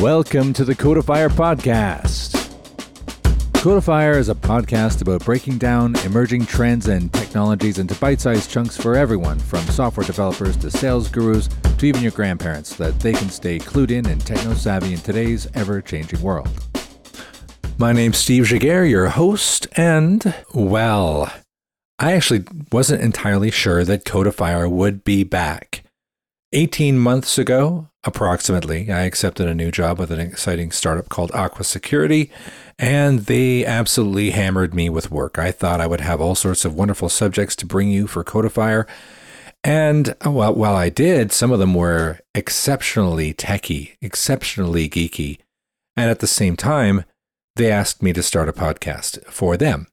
Welcome to the Codifyre Podcast. Codifyre is a podcast about breaking down emerging trends and technologies into bite sized chunks for everyone, from software developers to sales gurus to even your grandparents, so that they can stay clued in and techno savvy in today's ever changing world. My name's Steve Giguere, your host, and, well, I actually wasn't entirely sure that Codifyre would be back. 18 months ago, approximately, I accepted a new job with an exciting startup called Aqua Security, and they absolutely hammered me with work. I thought I would have all sorts of wonderful subjects to bring you for Codifyre. And uh, well, while I did, some of them were exceptionally techy, exceptionally geeky. And at the same time, they asked me to start a podcast for them.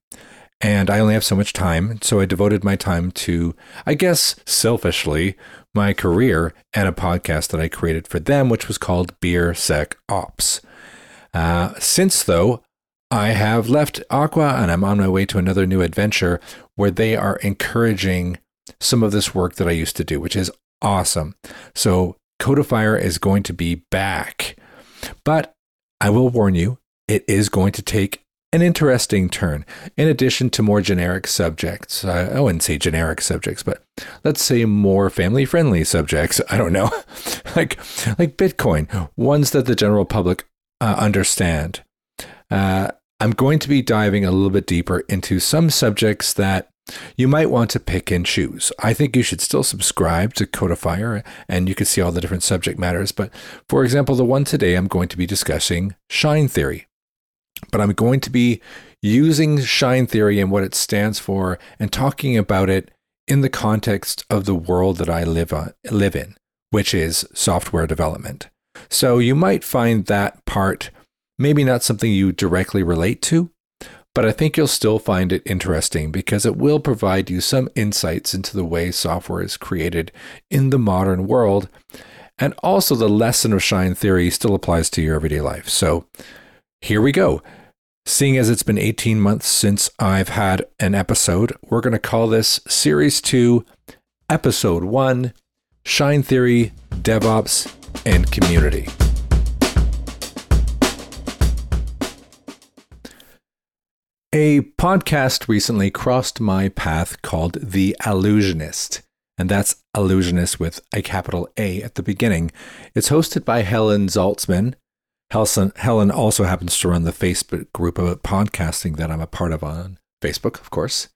And I only have so much time, so I devoted my time to, I guess, selfishly, my career and a podcast that I created for them, which was called Beer Sec Ops. Uh, since, though, I have left Aqua and I'm on my way to another new adventure where they are encouraging some of this work that I used to do, which is awesome. So, Codifyre is going to be back. But I will warn you, it is going to take an interesting turn. In addition to more generic subjects, I wouldn't say generic subjects, but let's say more family-friendly subjects. I don't know, like like Bitcoin, ones that the general public uh, understand. Uh, I'm going to be diving a little bit deeper into some subjects that you might want to pick and choose. I think you should still subscribe to Codifyre and you can see all the different subject matters. But for example, the one today, I'm going to be discussing shine theory. But I'm going to be using shine theory and what it stands for and talking about it in the context of the world that I live on, live in, which is software development. So you might find that part maybe not something you directly relate to, but I think you'll still find it interesting because it will provide you some insights into the way software is created in the modern world. And also, the lesson of Shine Theory still applies to your everyday life. So, here we go. Seeing as it's been 18 months since I've had an episode, we're going to call this Series 2, Episode 1 Shine Theory, DevOps, and Community. A podcast recently crossed my path called The Allusionist, and that's Allusionist with a capital A at the beginning. It's hosted by Helen Zaltzman. Helen also happens to run the Facebook group about podcasting that I'm a part of on Facebook, of course.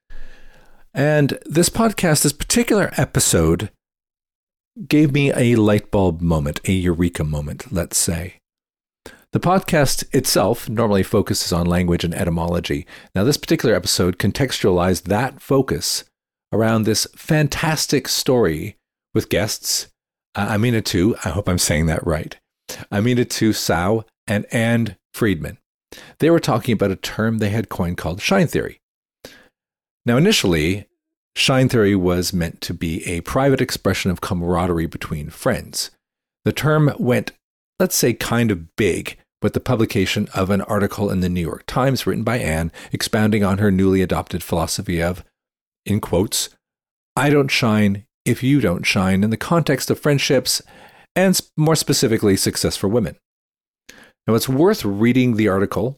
And this podcast, this particular episode, gave me a light bulb moment, a eureka moment, let's say. The podcast itself normally focuses on language and etymology. Now, this particular episode contextualized that focus around this fantastic story with guests uh, Aminatou, I hope I'm saying that right, Aminatou Sow and Ann Friedman. They were talking about a term they had coined called shine theory. Now, initially, shine theory was meant to be a private expression of camaraderie between friends. The term went, let's say, kind of big with the publication of an article in the New York Times written by Ann expounding on her newly adopted philosophy of, in quotes, I don't shine if you don't shine in the context of friendships and more specifically, success for women. Now, it's worth reading the article.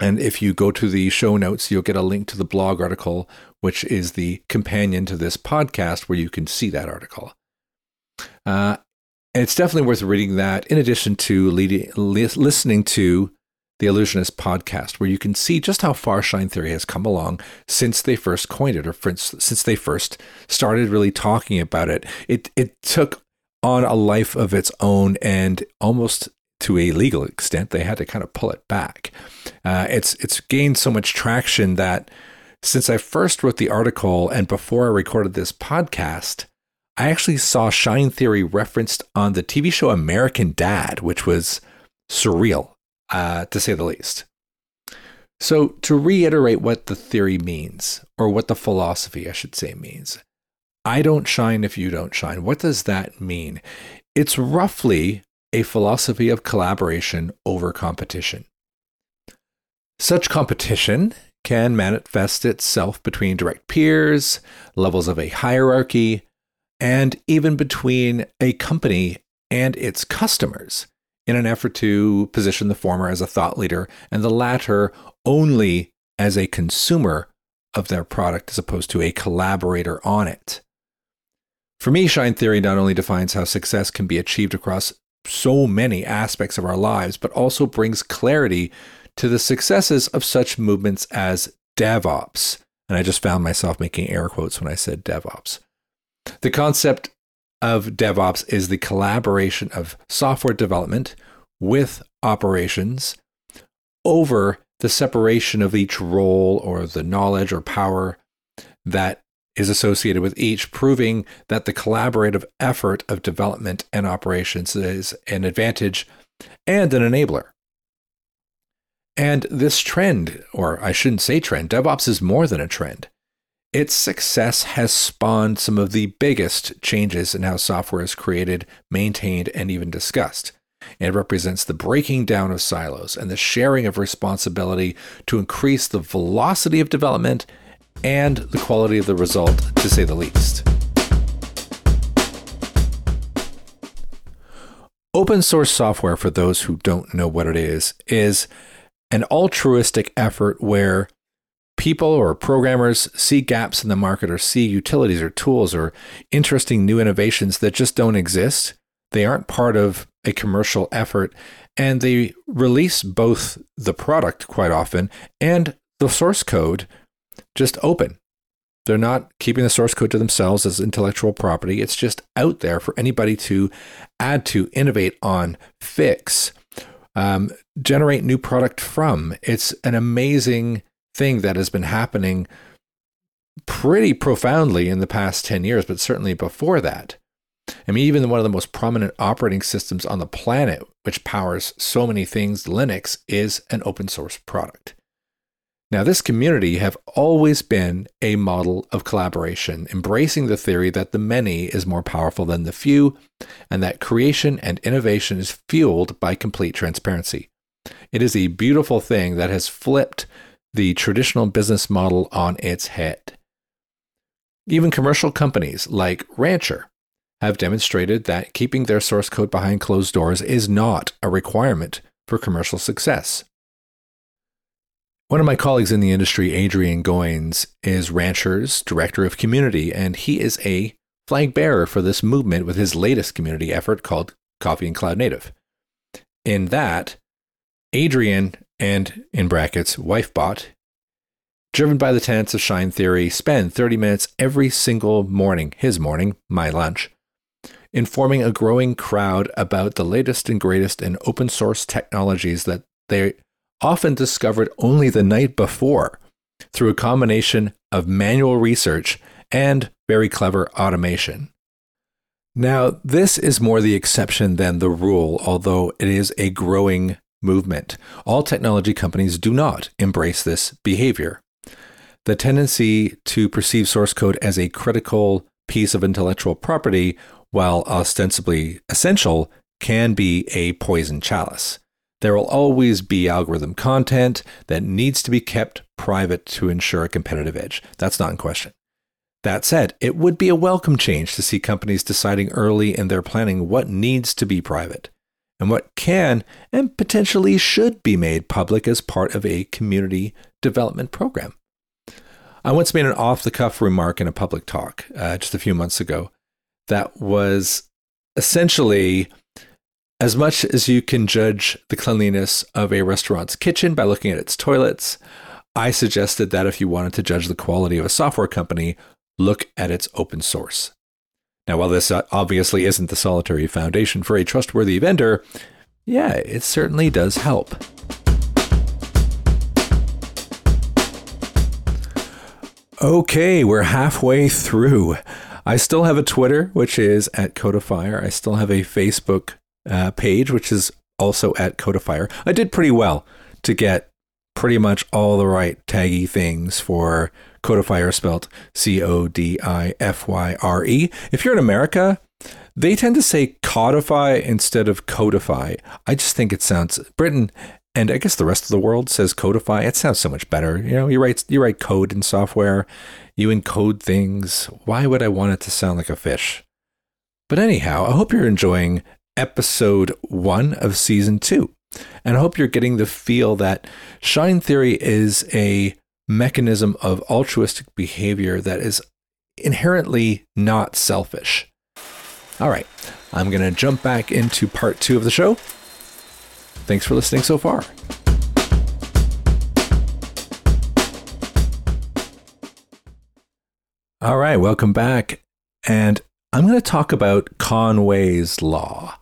And if you go to the show notes, you'll get a link to the blog article, which is the companion to this podcast, where you can see that article. Uh, and it's definitely worth reading that in addition to leading, listening to the Allusionist podcast, where you can see just how far Shine Theory has come along since they first coined it, or since they first started really talking about it. It it took on a life of its own, and almost to a legal extent, they had to kind of pull it back. Uh, it's it's gained so much traction that since I first wrote the article and before I recorded this podcast, I actually saw Shine Theory referenced on the TV show American Dad, which was surreal, uh, to say the least. So, to reiterate what the theory means, or what the philosophy, I should say, means, I don't shine if you don't shine. What does that mean? It's roughly a philosophy of collaboration over competition. Such competition can manifest itself between direct peers, levels of a hierarchy, and even between a company and its customers. in an effort to position the former as a thought leader and the latter only as a consumer of their product as opposed to a collaborator on it. For me, Shine Theory not only defines how success can be achieved across so many aspects of our lives, but also brings clarity to the successes of such movements as DevOps. And I just found myself making air quotes when I said DevOps. The concept of DevOps is the collaboration of software development with operations over the separation of each role or the knowledge or power that is associated with each, proving that the collaborative effort of development and operations is an advantage and an enabler. And this trend, or I shouldn't say trend, DevOps is more than a trend. Its success has spawned some of the biggest changes in how software is created, maintained, and even discussed. It represents the breaking down of silos and the sharing of responsibility to increase the velocity of development and the quality of the result, to say the least. Open source software, for those who don't know what it is, is an altruistic effort where people or programmers see gaps in the market or see utilities or tools or interesting new innovations that just don't exist. They aren't part of a commercial effort and they release both the product quite often and the source code just open. They're not keeping the source code to themselves as intellectual property. It's just out there for anybody to add to, innovate on, fix, um, generate new product from. It's an amazing thing that has been happening pretty profoundly in the past 10 years, but certainly before that. I mean, even one of the most prominent operating systems on the planet, which powers so many things, Linux, is an open source product. Now, this community have always been a model of collaboration, embracing the theory that the many is more powerful than the few, and that creation and innovation is fueled by complete transparency. It is a beautiful thing that has flipped the traditional business model on its head. Even commercial companies like Rancher have demonstrated that keeping their source code behind closed doors is not a requirement for commercial success. One of my colleagues in the industry, Adrian Goins, is Rancher's director of community, and he is a flag bearer for this movement with his latest community effort called Coffee and Cloud Native. In that, Adrian and, in brackets, WifeBot, driven by the tenets of Shine Theory, spend 30 minutes every single morning, his morning, my lunch, informing a growing crowd about the latest and greatest in open source technologies that they often discovered only the night before through a combination of manual research and very clever automation. Now, this is more the exception than the rule, although it is a growing movement. All technology companies do not embrace this behavior. The tendency to perceive source code as a critical piece of intellectual property, while ostensibly essential, can be a poison chalice. There will always be algorithm content that needs to be kept private to ensure a competitive edge. That's not in question. That said, it would be a welcome change to see companies deciding early in their planning what needs to be private and what can and potentially should be made public as part of a community development program. I once made an off the cuff remark in a public talk uh, just a few months ago that was essentially as much as you can judge the cleanliness of a restaurant's kitchen by looking at its toilets, I suggested that if you wanted to judge the quality of a software company, look at its open source. Now, while this uh, obviously isn't the solitary foundation for a trustworthy vendor, yeah, it certainly does help. Okay, we're halfway through. I still have a Twitter, which is at Codifyre. I still have a Facebook uh, page, which is also at Codifyre. I did pretty well to get pretty much all the right taggy things for Codifyre spelt C O D I F Y R E. If you're in America, they tend to say codify instead of codify. I just think it sounds Britain and I guess the rest of the world says codify. It sounds so much better. You know, you write you write code in software, you encode things. Why would I want it to sound like a fish? But anyhow, I hope you're enjoying episode one of season two. And I hope you're getting the feel that shine theory is a mechanism of altruistic behavior that is inherently not selfish. All right, I'm going to jump back into part two of the show. Thanks for listening so far. All right, welcome back. And I'm going to talk about Conway's Law.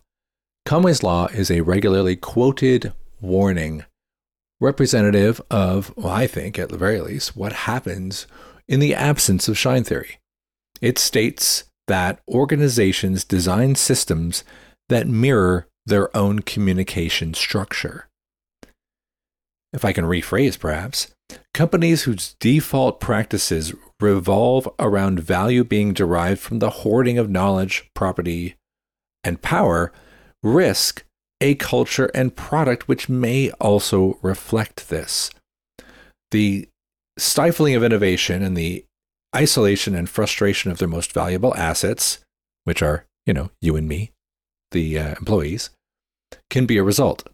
Conway's Law is a regularly quoted warning representative of, well, I think at the very least, what happens in the absence of shine theory. It states that organizations design systems that mirror their own communication structure. If I can rephrase, perhaps, companies whose default practices revolve around value being derived from the hoarding of knowledge, property, and power risk a culture and product which may also reflect this. The stifling of innovation and the isolation and frustration of their most valuable assets, which are, you know, you and me, the uh, employees, can be a result.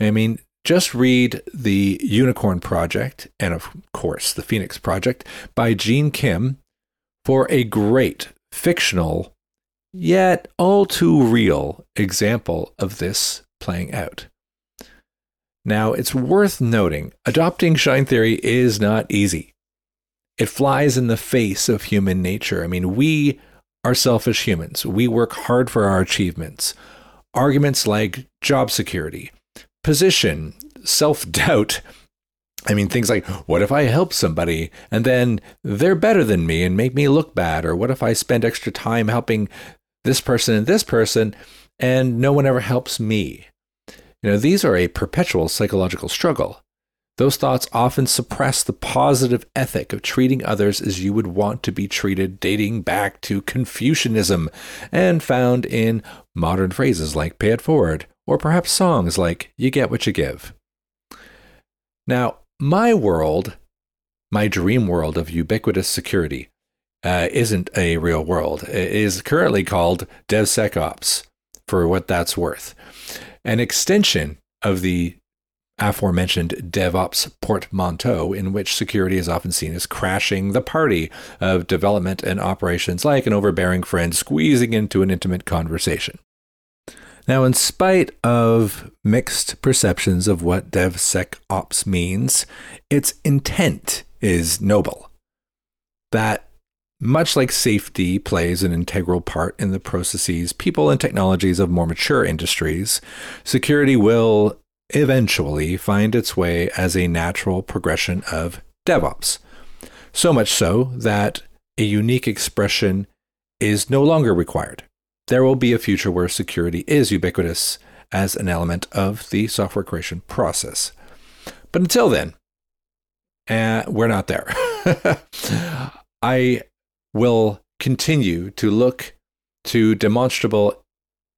I mean, just read the Unicorn Project and, of course, the Phoenix Project by Gene Kim for a great fictional yet all too real example of this playing out. Now, it's worth noting adopting shine theory is not easy. It flies in the face of human nature. I mean, we are selfish humans. We work hard for our achievements. Arguments like job security, position, self doubt. I mean, things like, what if I help somebody and then they're better than me and make me look bad? Or what if I spend extra time helping this person and this person, and no one ever helps me. You know, these are a perpetual psychological struggle. Those thoughts often suppress the positive ethic of treating others as you would want to be treated, dating back to Confucianism and found in modern phrases like pay it forward, or perhaps songs like you get what you give. Now, my world, my dream world of ubiquitous security, uh, isn't a real world. It is currently called DevSecOps, for what that's worth. An extension of the aforementioned DevOps portmanteau, in which security is often seen as crashing the party of development and operations, like an overbearing friend squeezing into an intimate conversation. Now, in spite of mixed perceptions of what DevSecOps means, its intent is noble. That much like safety plays an integral part in the processes, people, and technologies of more mature industries, security will eventually find its way as a natural progression of DevOps. So much so that a unique expression is no longer required. There will be a future where security is ubiquitous as an element of the software creation process. But until then, uh, we're not there. I will continue to look to demonstrable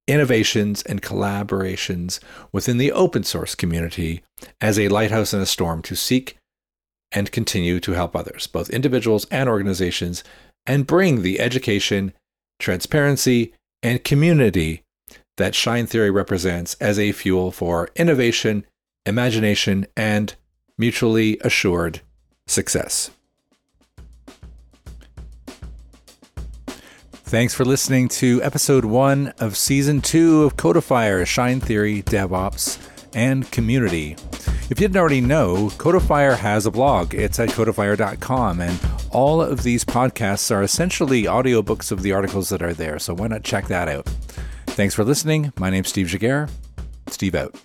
innovations and collaborations within the open source community as a lighthouse in a storm to seek and continue to help others, both individuals and organizations, and bring the education, transparency, and community that Shine Theory represents as a fuel for innovation, imagination, and mutually assured success. Thanks for listening to episode one of season two of Codifyre Shine Theory, DevOps, and Community. If you didn't already know, Codifyre has a blog. It's at codifyre.com, and all of these podcasts are essentially audiobooks of the articles that are there, so why not check that out? Thanks for listening. My name's Steve Giguere. Steve out.